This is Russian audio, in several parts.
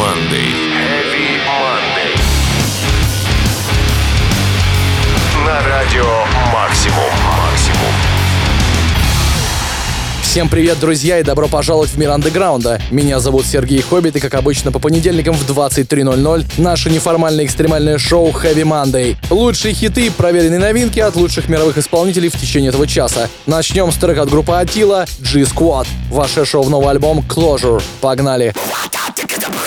Monday. Heavy Monday. На радио «Максимум». «Максимум». Всем привет, друзья, и добро пожаловать в мир андеграунда. Меня зовут Сергей Хоббит, и как обычно по понедельникам в 23.00 наше неформальное экстремальное шоу Heavy Monday. Лучшие хиты и проверенные новинки от лучших мировых исполнителей в течение этого часа. Начнем с трека от группы Атила G-Squad. Ваше шоу в новый альбом Closure. Погнали! Погнали!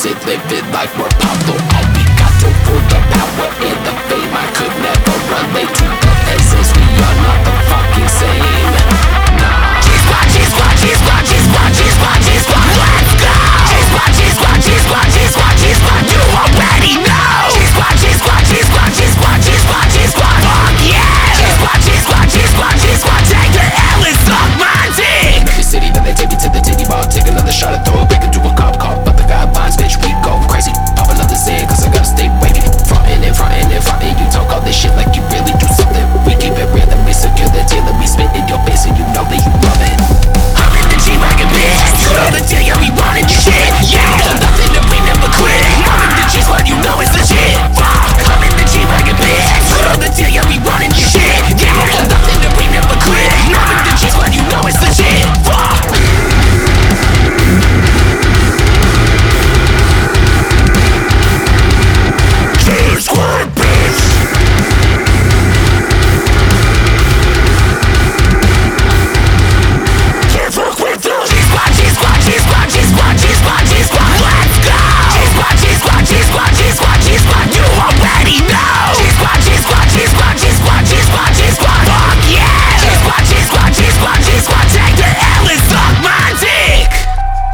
sit, live it like we're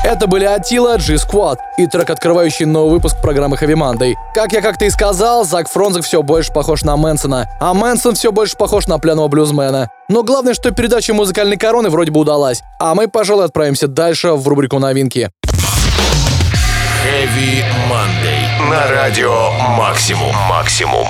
Это были Атила, G-Squad и трек, открывающий новый выпуск программы Heavy Monday. Как я как-то и сказал, Зак Фронзик все больше похож на Мэнсона, а Мэнсон все больше похож на пленного блюзмена. Но главное, что передача музыкальной короны вроде бы удалась. А мы, пожалуй, отправимся дальше в рубрику новинки. Heavy Monday. На радио «Максимум». «Максимум».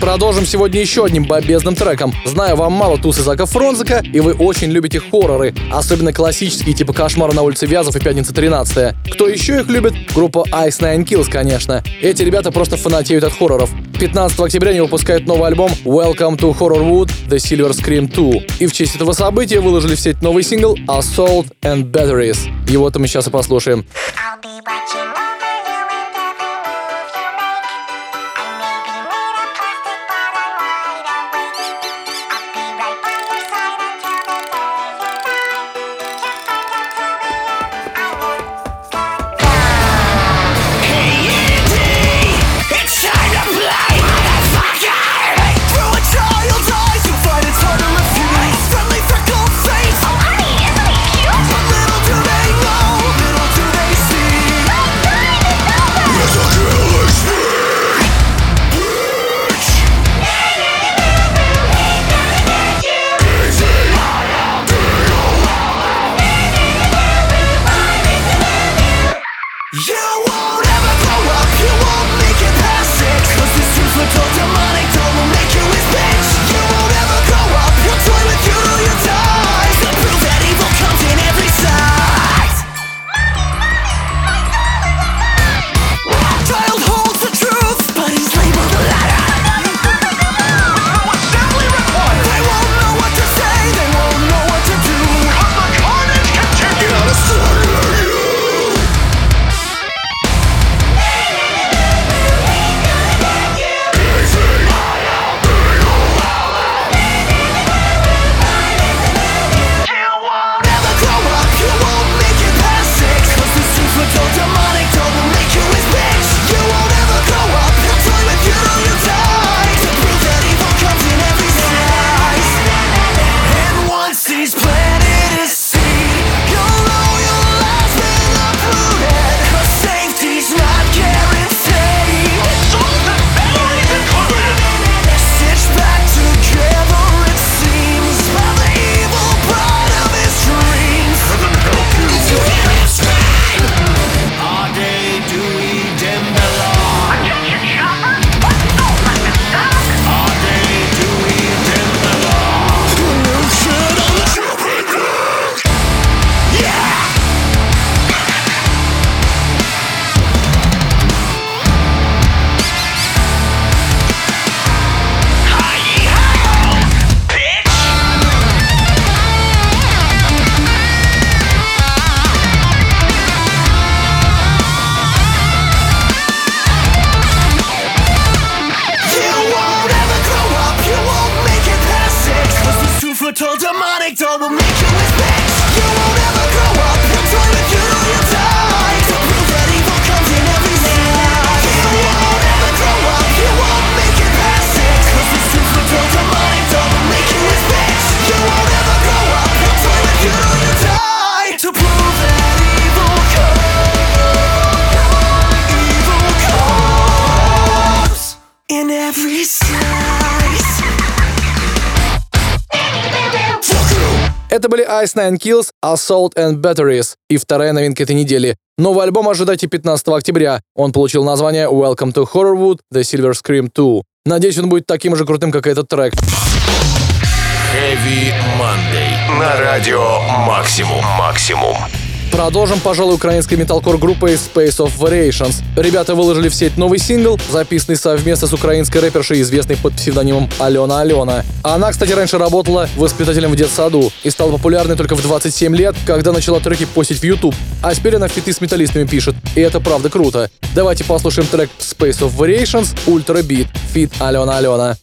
Продолжим сегодня еще одним бобезным треком. Знаю, вам мало тусы Зака Фронзика, и вы очень любите хорроры, особенно классические, типа «Кошмара на улице Вязов» и «Пятница 13 Кто еще их любит? Группа Ice Nine Kills, конечно. Эти ребята просто фанатеют от хорроров. 15 октября они выпускают новый альбом Welcome to Horrorwood The Silver Scream 2. И в честь этого события выложили в сеть новый сингл Assault and Batteries. Его-то мы сейчас и послушаем. I'll be были Ice Nine Kills, Assault and Batteries и вторая новинка этой недели. Новый альбом ожидайте 15 октября. Он получил название Welcome to Horrorwood The Silver Scream 2. Надеюсь, он будет таким же крутым, как этот трек. Heavy Monday. На радио Максимум. Максимум. Продолжим, пожалуй, украинской металкор группой Space of Variations. Ребята выложили в сеть новый сингл, записанный совместно с украинской рэпершей, известной под псевдонимом Алена Алена. Она, кстати, раньше работала воспитателем в детсаду и стала популярной только в 27 лет, когда начала треки постить в YouTube. А теперь она фиты с металлистами пишет, и это правда круто. Давайте послушаем трек Space of Variations Ultrabeat, feat alyona alyona.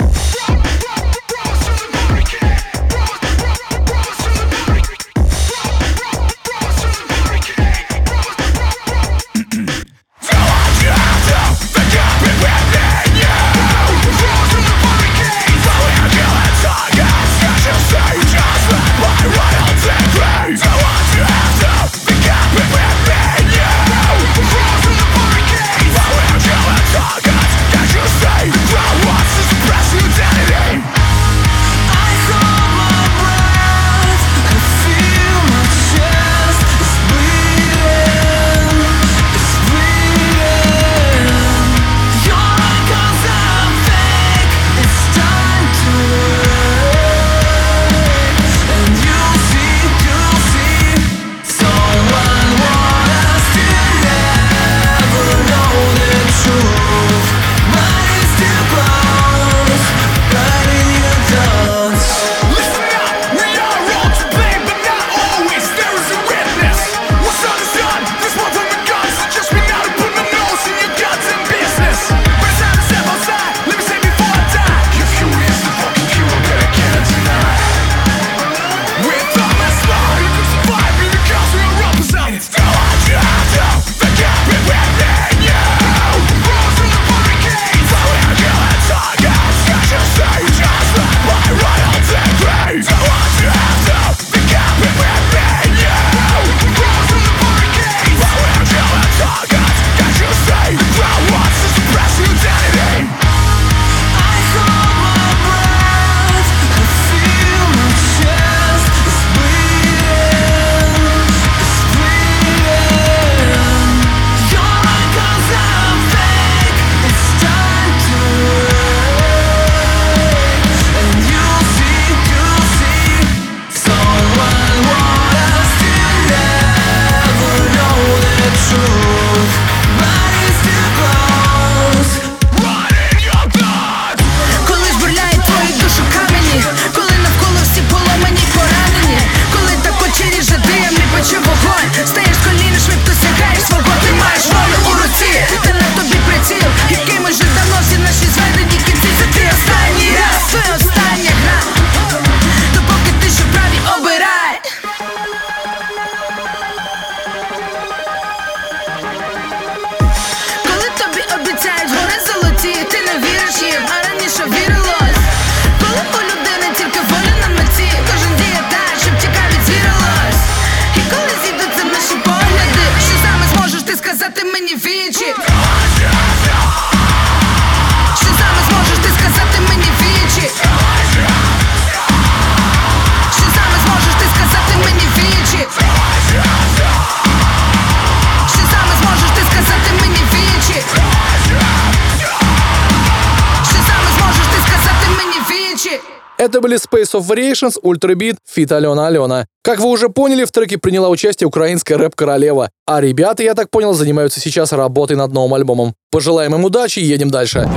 были Space of Variations, Ultra Beat, Fit Алена Алена. Как вы уже поняли, в треке приняла участие украинская рэп-королева. А ребята, я так понял, занимаются сейчас работой над новым альбомом. Пожелаем им удачи и едем дальше.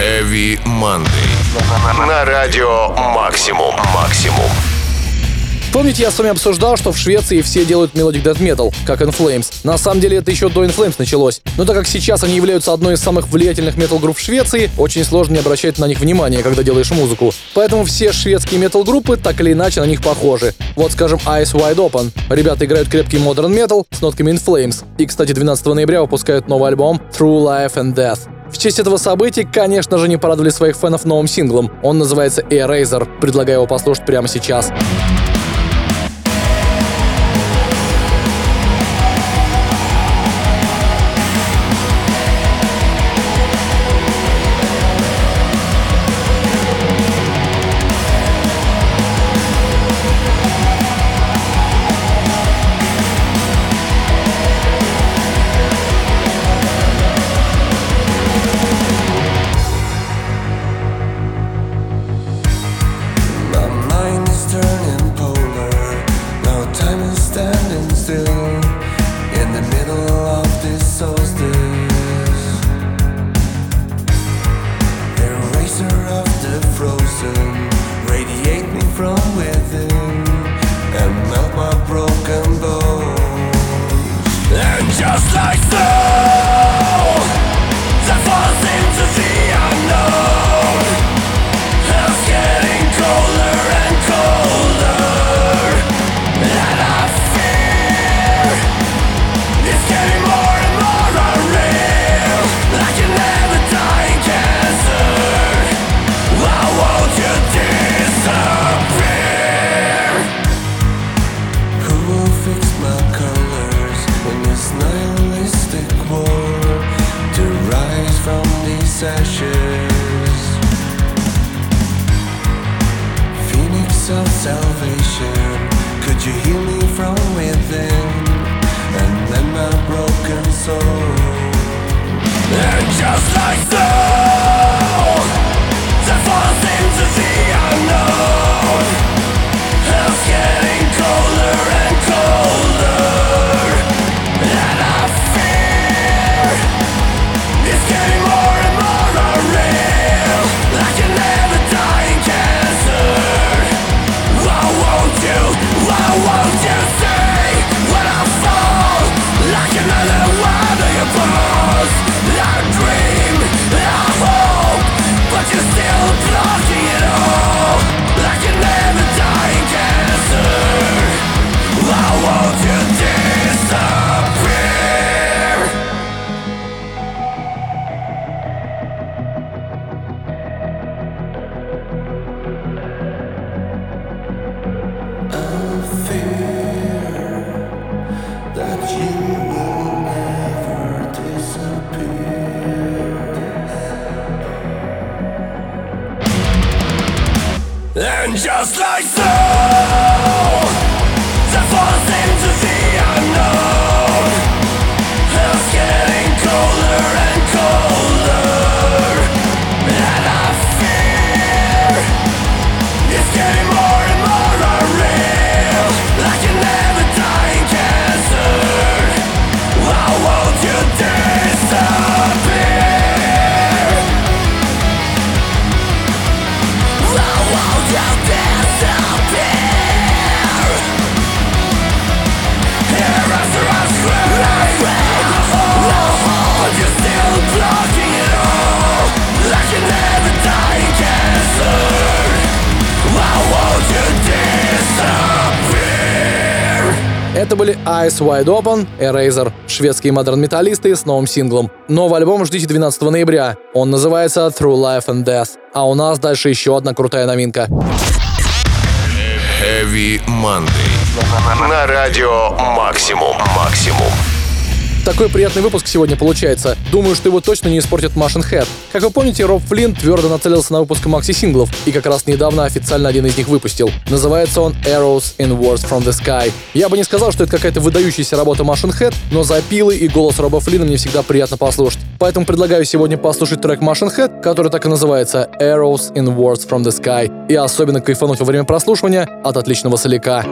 Heavy Monday. На радио Максимум. Максимум. Помните, я с вами обсуждал, что в Швеции все делают Melodic Death Metal, как In Flames. На самом деле это еще до In Flames началось. Но так как сейчас они являются одной из самых влиятельных метал-групп в Швеции, очень сложно не обращать на них внимания, когда делаешь музыку. Поэтому все шведские метал-группы так или иначе на них похожи. Вот, скажем, Eyes Wide Open. Ребята играют крепкий модерн метал с нотками In Flames. И, кстати, 12 ноября выпускают новый альбом True Life and Death. В честь этого события, конечно же, не порадовали своих фенов новым синглом. Он называется Eraser. Предлагаю его послушать прямо сейчас. My ashes? Phoenix of salvation, could you heal me from within and mend my broken soul? And just like that Eyes Wide Open, Eraser, шведские модерн-металлисты с новым синглом. Новый альбом ждите 12 ноября. Он называется Through Life and Death. А у нас дальше еще одна крутая новинка. Heavy Monday. На радио Максимум. Максимум. Такой приятный выпуск сегодня получается. Думаю, что его точно не испортит Машин Head. Как вы помните, Роб Флинн твердо нацелился на выпуск макси-синглов, и как раз недавно официально один из них выпустил. Называется он Arrows in Words from the Sky. Я бы не сказал, что это какая-то выдающаяся работа Машин Head, но запилы и голос Роба Флинна мне всегда приятно послушать. Поэтому предлагаю сегодня послушать трек Машин Head, который так и называется Arrows in Words from the Sky, и особенно кайфануть во время прослушивания от отличного соляка.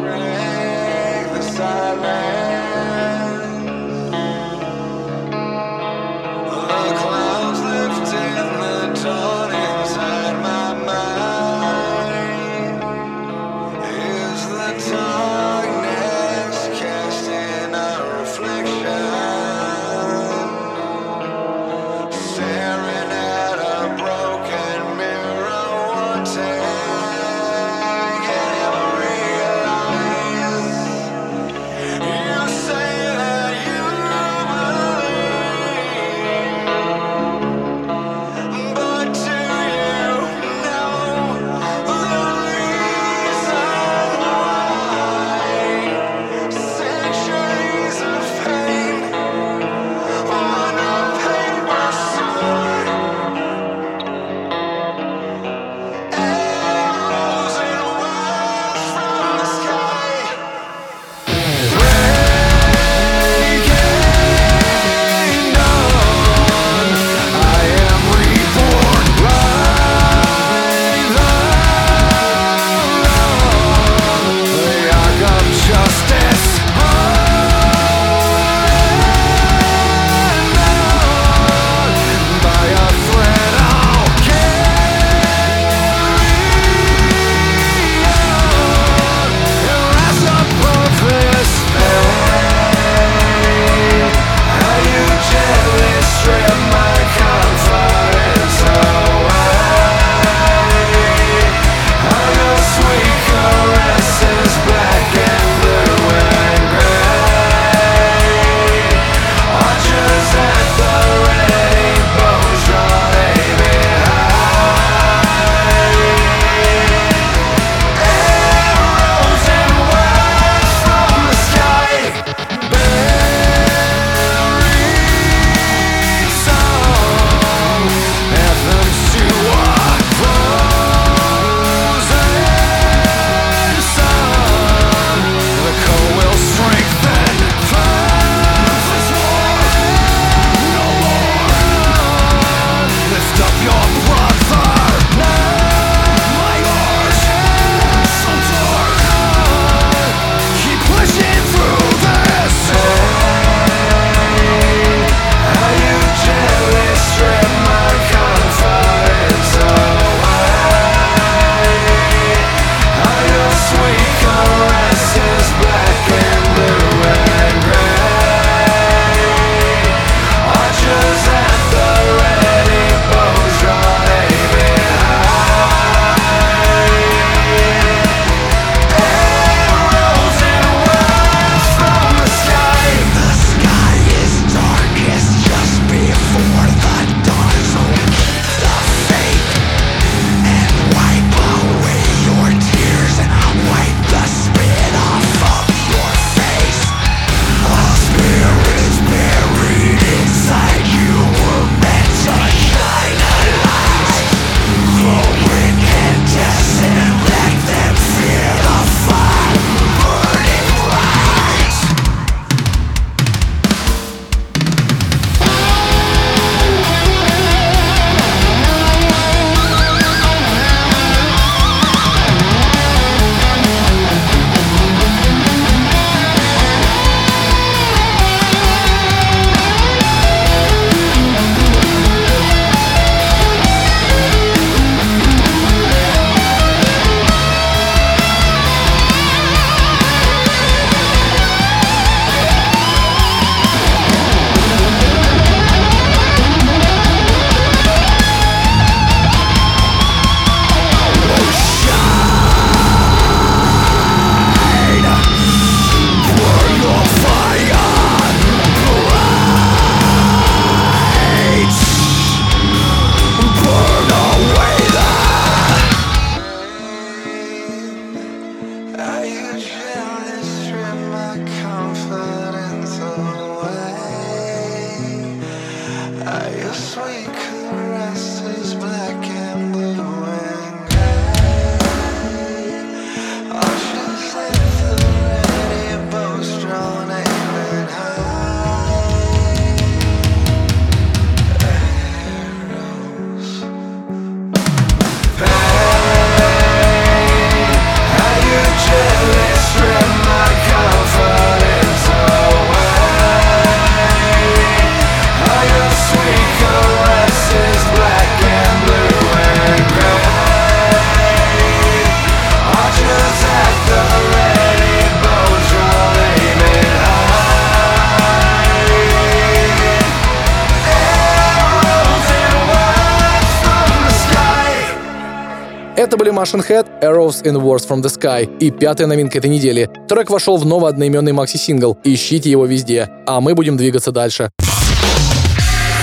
Machine Head, Arrows and Words from the Sky и пятая новинка этой недели. Трек вошел в новый одноименный макси-сингл. Ищите его везде. А мы будем двигаться дальше.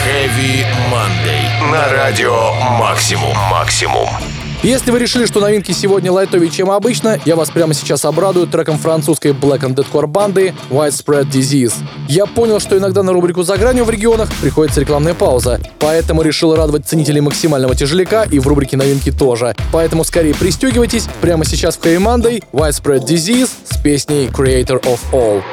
Heavy Monday. На радио Максимум. Максимум. Если вы решили, что новинки сегодня лайтовее, чем обычно, я вас прямо сейчас обрадую треком французской Black and Deadcore банды Widespread Disease. Я понял, что иногда на рубрику «За гранью» в регионах приходится рекламная пауза, поэтому решил радовать ценителей максимального тяжеляка и в рубрике новинки тоже. Поэтому скорее пристегивайтесь, прямо сейчас в Heavy Monday Widespread Disease с песней Creator of All.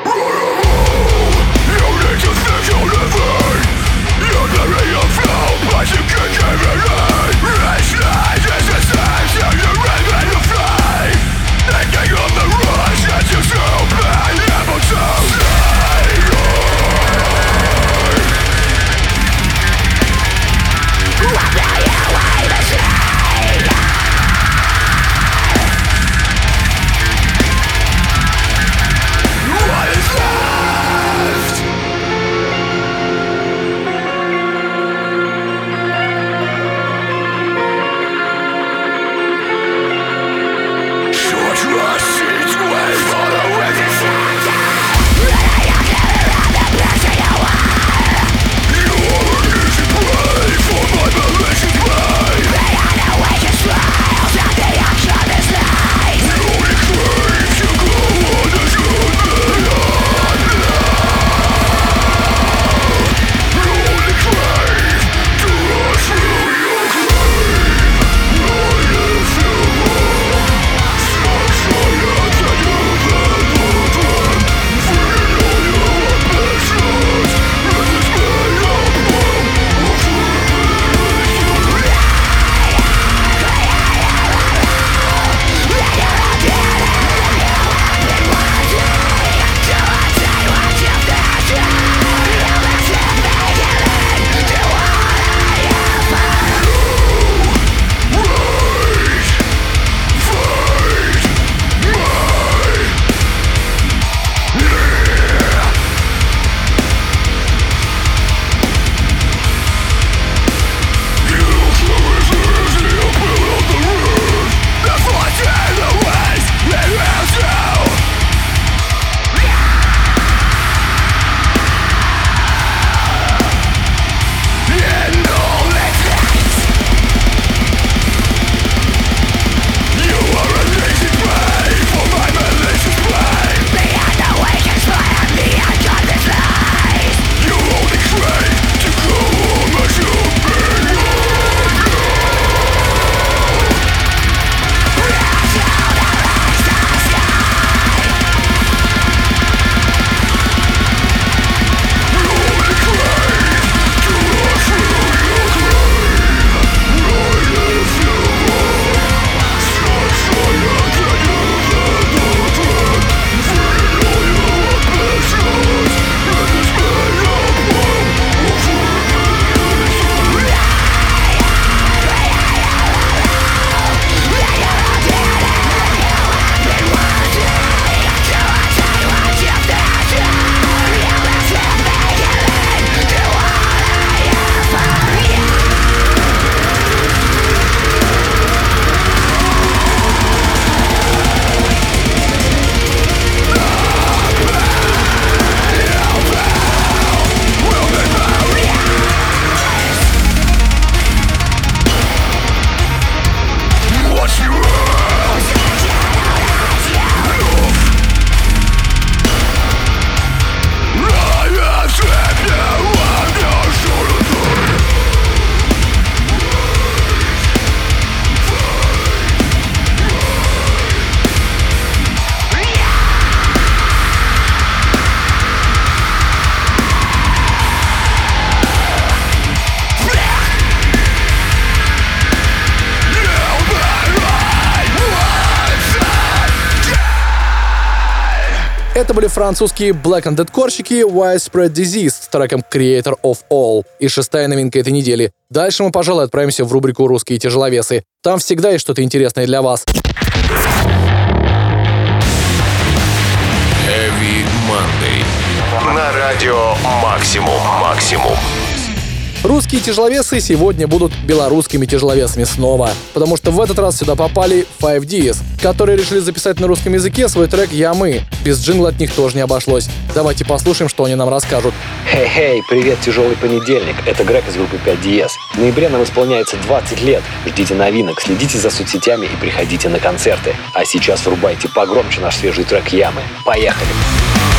Французские Black and Dead корщики Widespread Disease с треком Creator of All и шестая новинка этой недели. Дальше мы, пожалуй, отправимся в рубрику «Русские тяжеловесы». Там всегда есть что-то интересное для вас. Heavy Monday. На радио Максимум. Русские тяжеловесы сегодня будут белорусскими тяжеловесами снова, потому что в этот раз сюда попали 5DS, которые решили записать на русском языке свой трек «Я мы». Без джингла от них тоже не обошлось. Давайте послушаем, что они нам расскажут. Хей-хей, привет, тяжелый понедельник. Это Грег из группы 5DS. В ноябре нам исполняется 20 лет. Ждите новинок, следите за соцсетями и приходите на концерты. А сейчас врубайте погромче наш свежий трек «Ямы». Поехали! Занесей,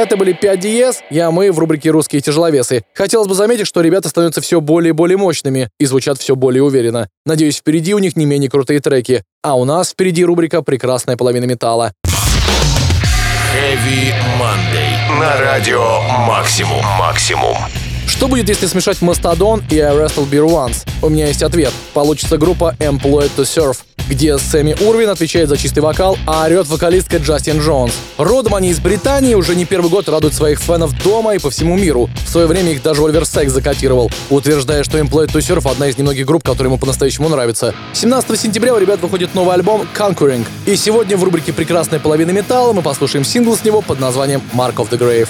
Это были 5DS, я мы в рубрике «Русские тяжеловесы». Хотелось бы заметить, что ребята становятся все более и более мощными и звучат все более уверенно. Надеюсь, впереди у них не менее крутые треки. А у нас впереди рубрика «Прекрасная половина металла». Heavy Monday. На радио Максимум. Максимум. Что будет, если смешать Мастодон и I Wrestle Beer Once? У меня есть ответ. Получится группа Employed to Surf, где Сэмми Урвин отвечает за чистый вокал, а орет вокалистка Джастин Джонс. Родом они из Британии, уже не первый год радуют своих фенов дома и по всему миру. В свое время их даже Ольвер Секс закатировал, утверждая, что Employed to Surf одна из немногих групп, которые ему по-настоящему нравится. 17 сентября у ребят выходит новый альбом Conquering. И сегодня в рубрике «Прекрасная половина металла» мы послушаем сингл с него под названием Mark of the Grave.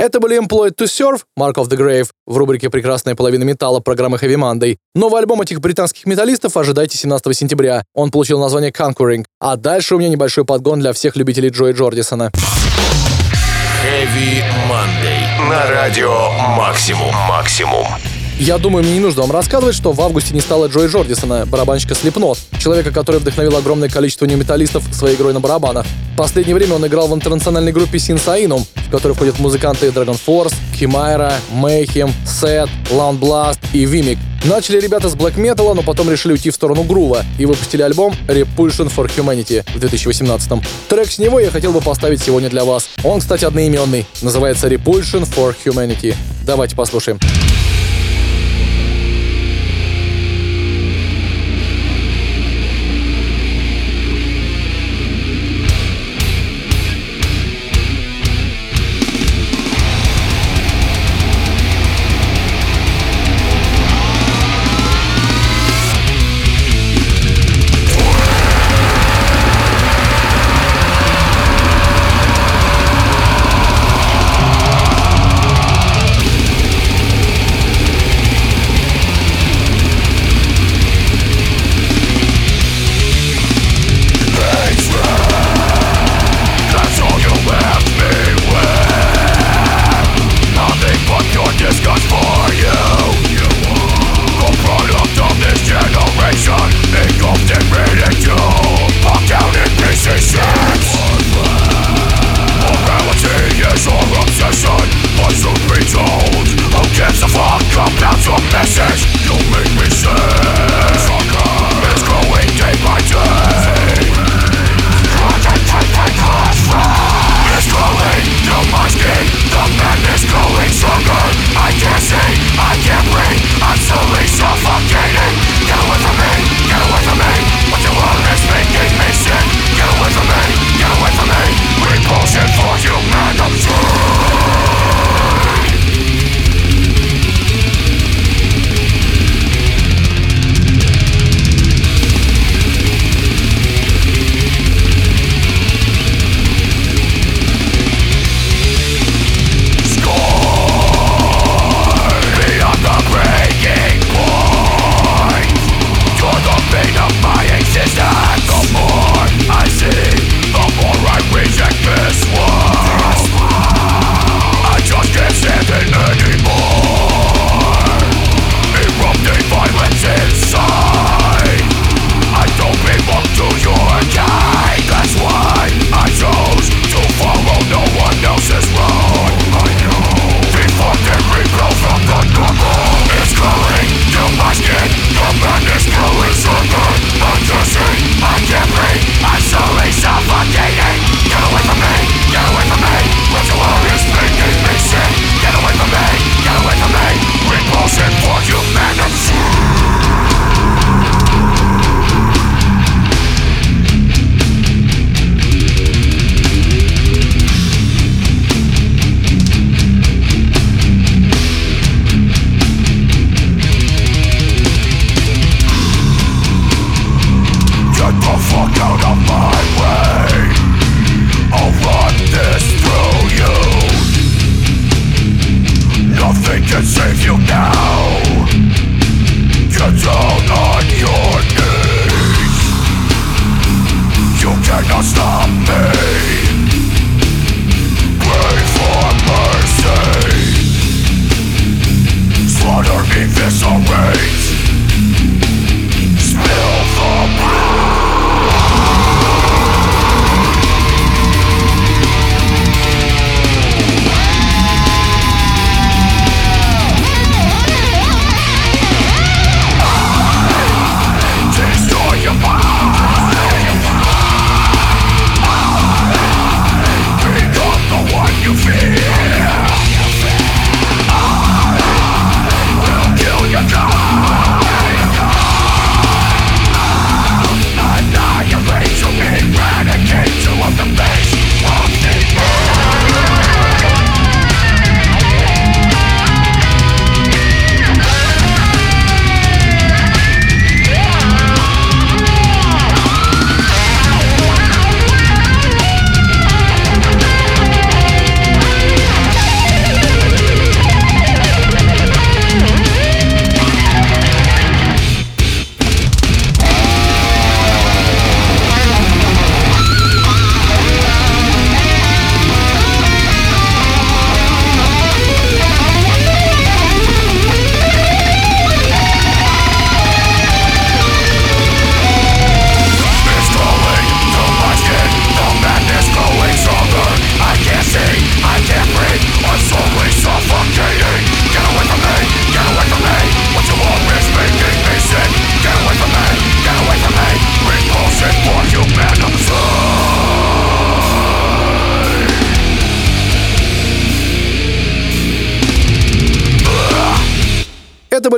Это были Employed to Serve, Mark of the Grave, в рубрике «Прекрасная половина металла» программы Heavy Monday. Новый альбом этих британских металлистов ожидайте 17 сентября. Он получил название Conquering. А дальше у меня небольшой подгон для всех любителей Джои Джордисона. Heavy Monday. На радио Максимум. Максимум. Я думаю, мне не нужно вам рассказывать, что в августе не стало Джои Джордисона, барабанщика Slipknot, человека, который вдохновил огромное количество нью-металлистов своей игрой на барабанах. В последнее время он играл в интернациональной группе Sinsainum, в которой входят музыканты Dragon Force, Chimera, Mayhem, Set, Loud Blast и Vimic. Начали ребята с блэк металла, но потом решили уйти в сторону грува и выпустили альбом Repulsion for Humanity в 2018 -м. Трек с него я хотел бы поставить сегодня для вас. Он, кстати, одноименный. Называется Repulsion for Humanity. Давайте послушаем.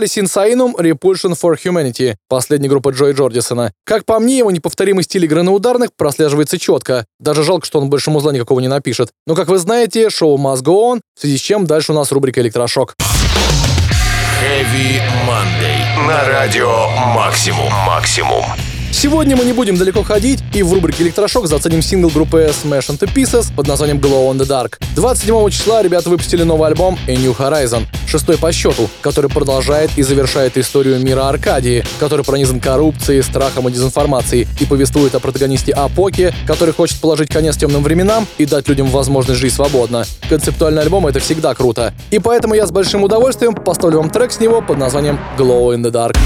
Были Sinsainum Repulsion for Humanity, последняя группа Джои Джордисона. Как по мне, его неповторимый стиль игры на ударных прослеживается четко. Даже жалко, что он больше музла никакого не напишет. Но, как вы знаете, шоу must go on, в связи с чем дальше у нас рубрика «Электрошок». Heavy Monday. На радио Максимум. Максимум. Сегодня мы не будем далеко ходить и в рубрике «Электрошок» заценим сингл группы Smash Into Pieces под названием Glow on the Dark. 27 числа ребята выпустили новый альбом A New Horizon, шестой по счету, который продолжает и завершает историю мира Аркадии, который пронизан коррупцией, страхом и дезинформацией и повествует о протагонисте Апоке, который хочет положить конец темным временам и дать людям возможность жить свободно. Концептуальный альбом — это всегда круто. И поэтому я с большим удовольствием поставлю вам трек с него под названием Glow in the Dark.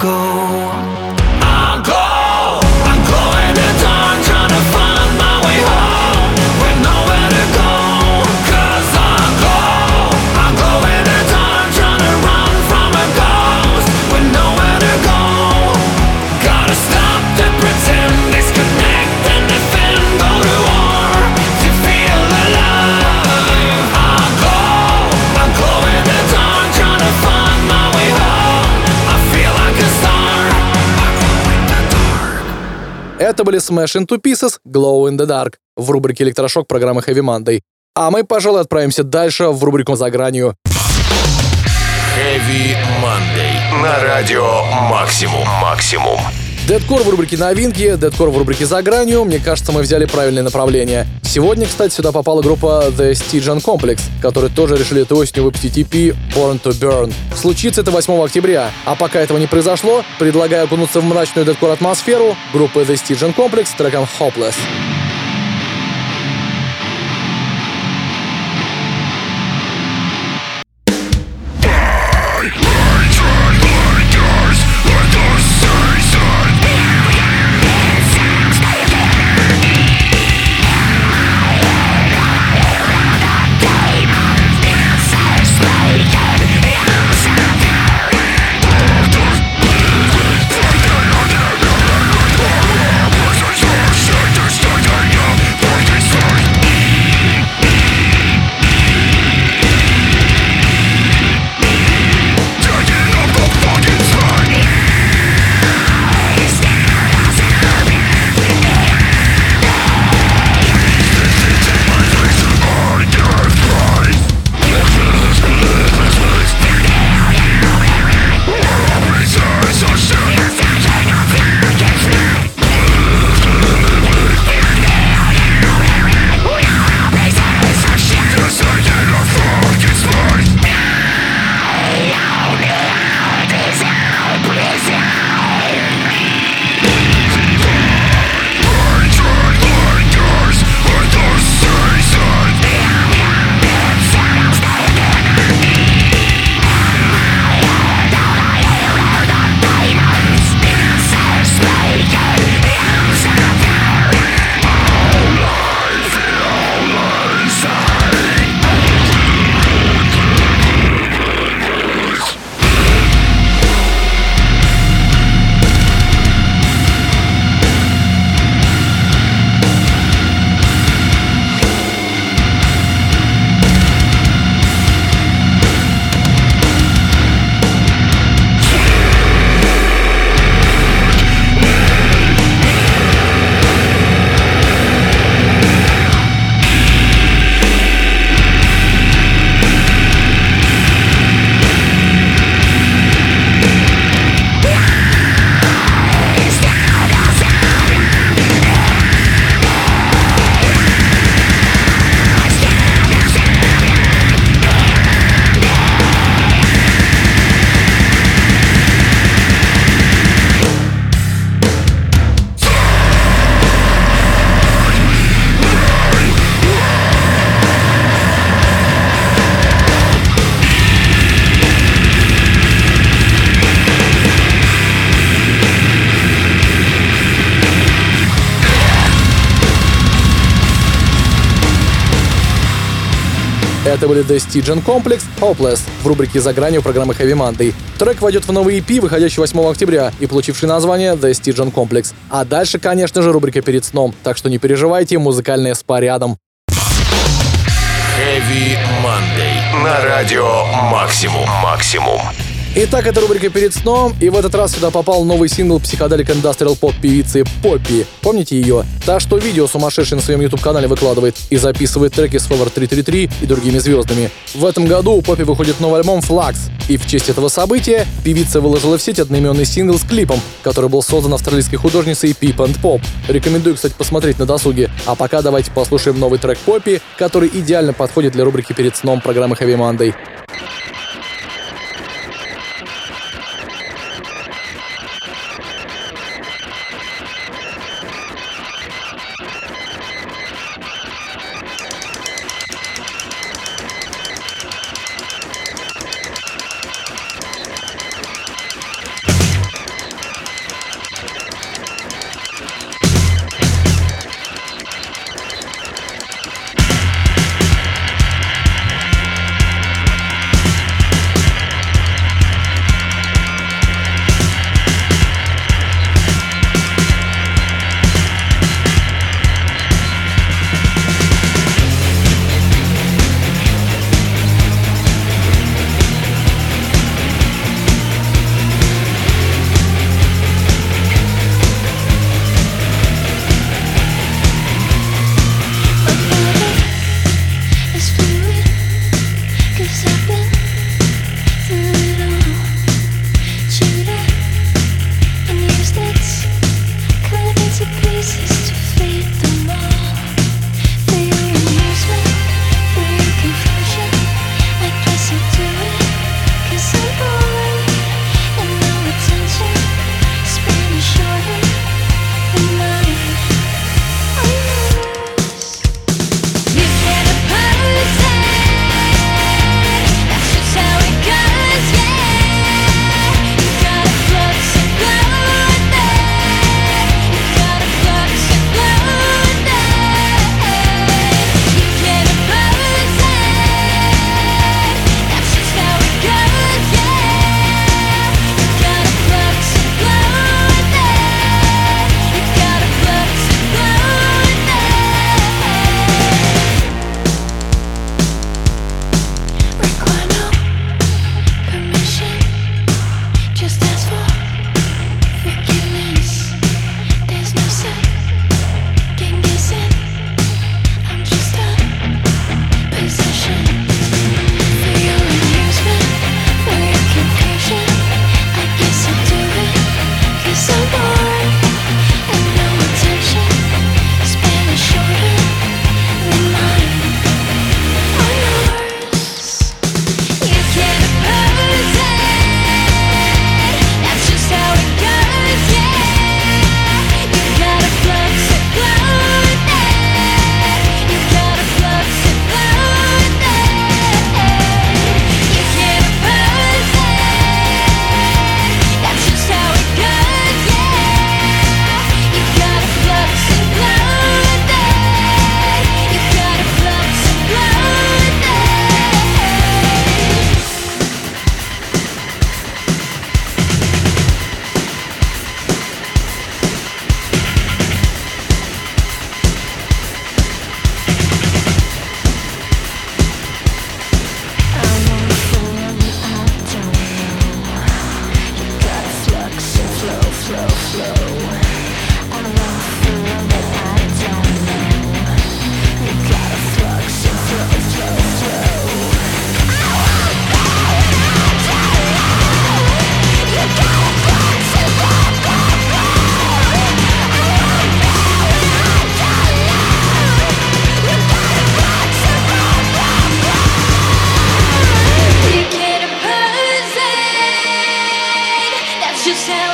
Go. Это были Smash Into Pieces, Glow in the Dark в рубрике «Электрошок» программы Heavy Monday. А мы, пожалуй, отправимся дальше в рубрику «За гранью». Heavy Monday. На радио Максимум. Максимум. Дедкор в рубрике «Новинки», дедкор в рубрике «За гранью». Мне кажется, мы взяли правильное направление. Сегодня, кстати, сюда попала группа The Stygian Complex, которые тоже решили этой осенью выпустить EP Born to Burn. Случится это 8 октября. А пока этого не произошло, предлагаю окунуться в мрачную дедкор атмосферу группы The Stygian Complex с треком Hopeless. The Stygian Complex, Hopeless в рубрике «За гранью» программы Heavy Monday. Трек войдет в новый EP, выходящий 8 октября и получивший название The Stygian Complex. А дальше, конечно же, рубрика «Перед сном», так что не переживайте, музыкальная спа рядом. Heavy Monday. На радио Максимум. Максимум. Итак, это рубрика «Перед сном», и в этот раз сюда попал новый сингл психоделик индастриал поп певицы Поппи. Помните ее? Та, что видео сумасшедший на своем YouTube-канале выкладывает и записывает треки с Fever 333 и другими звездами. В этом году у Поппи выходит новый альбом «Флакс», и в честь этого события певица выложила в сеть одноименный сингл с клипом, который был создан австралийской художницей Pip and Pop. Рекомендую, кстати, посмотреть на досуге. А пока давайте послушаем новый трек Поппи, который идеально подходит для рубрики «Перед сном» программы Heavy Monday.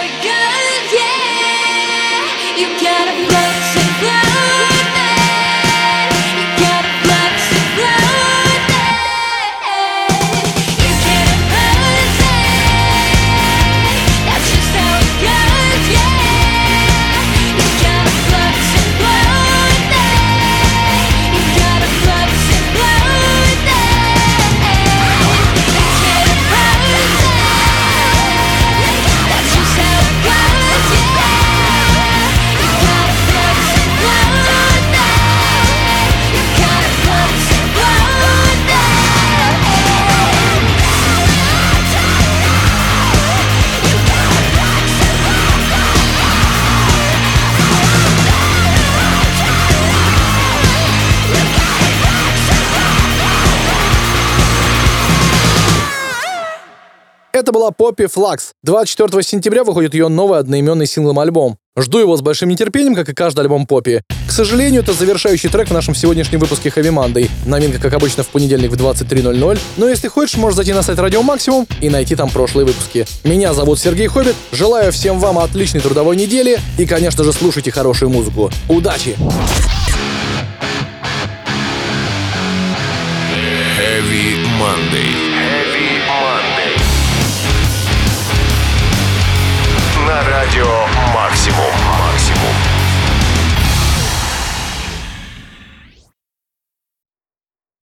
good, yeah. You gotta. Была Поппи Флакс. 24 сентября выходит ее новый одноименный синглом-альбом. Жду его с большим нетерпением, как и каждый альбом Поппи. К сожалению, это завершающий трек в нашем сегодняшнем выпуске Heavy Monday. Новинка, как обычно, в понедельник в 23.00. Но если хочешь, можешь зайти на сайт Радио Максимум и найти там прошлые выпуски. Меня зовут Сергей Хоббит. Желаю всем вам отличной трудовой недели. И, конечно же, слушайте хорошую музыку. Удачи! Heavy Monday. На радио Максимум.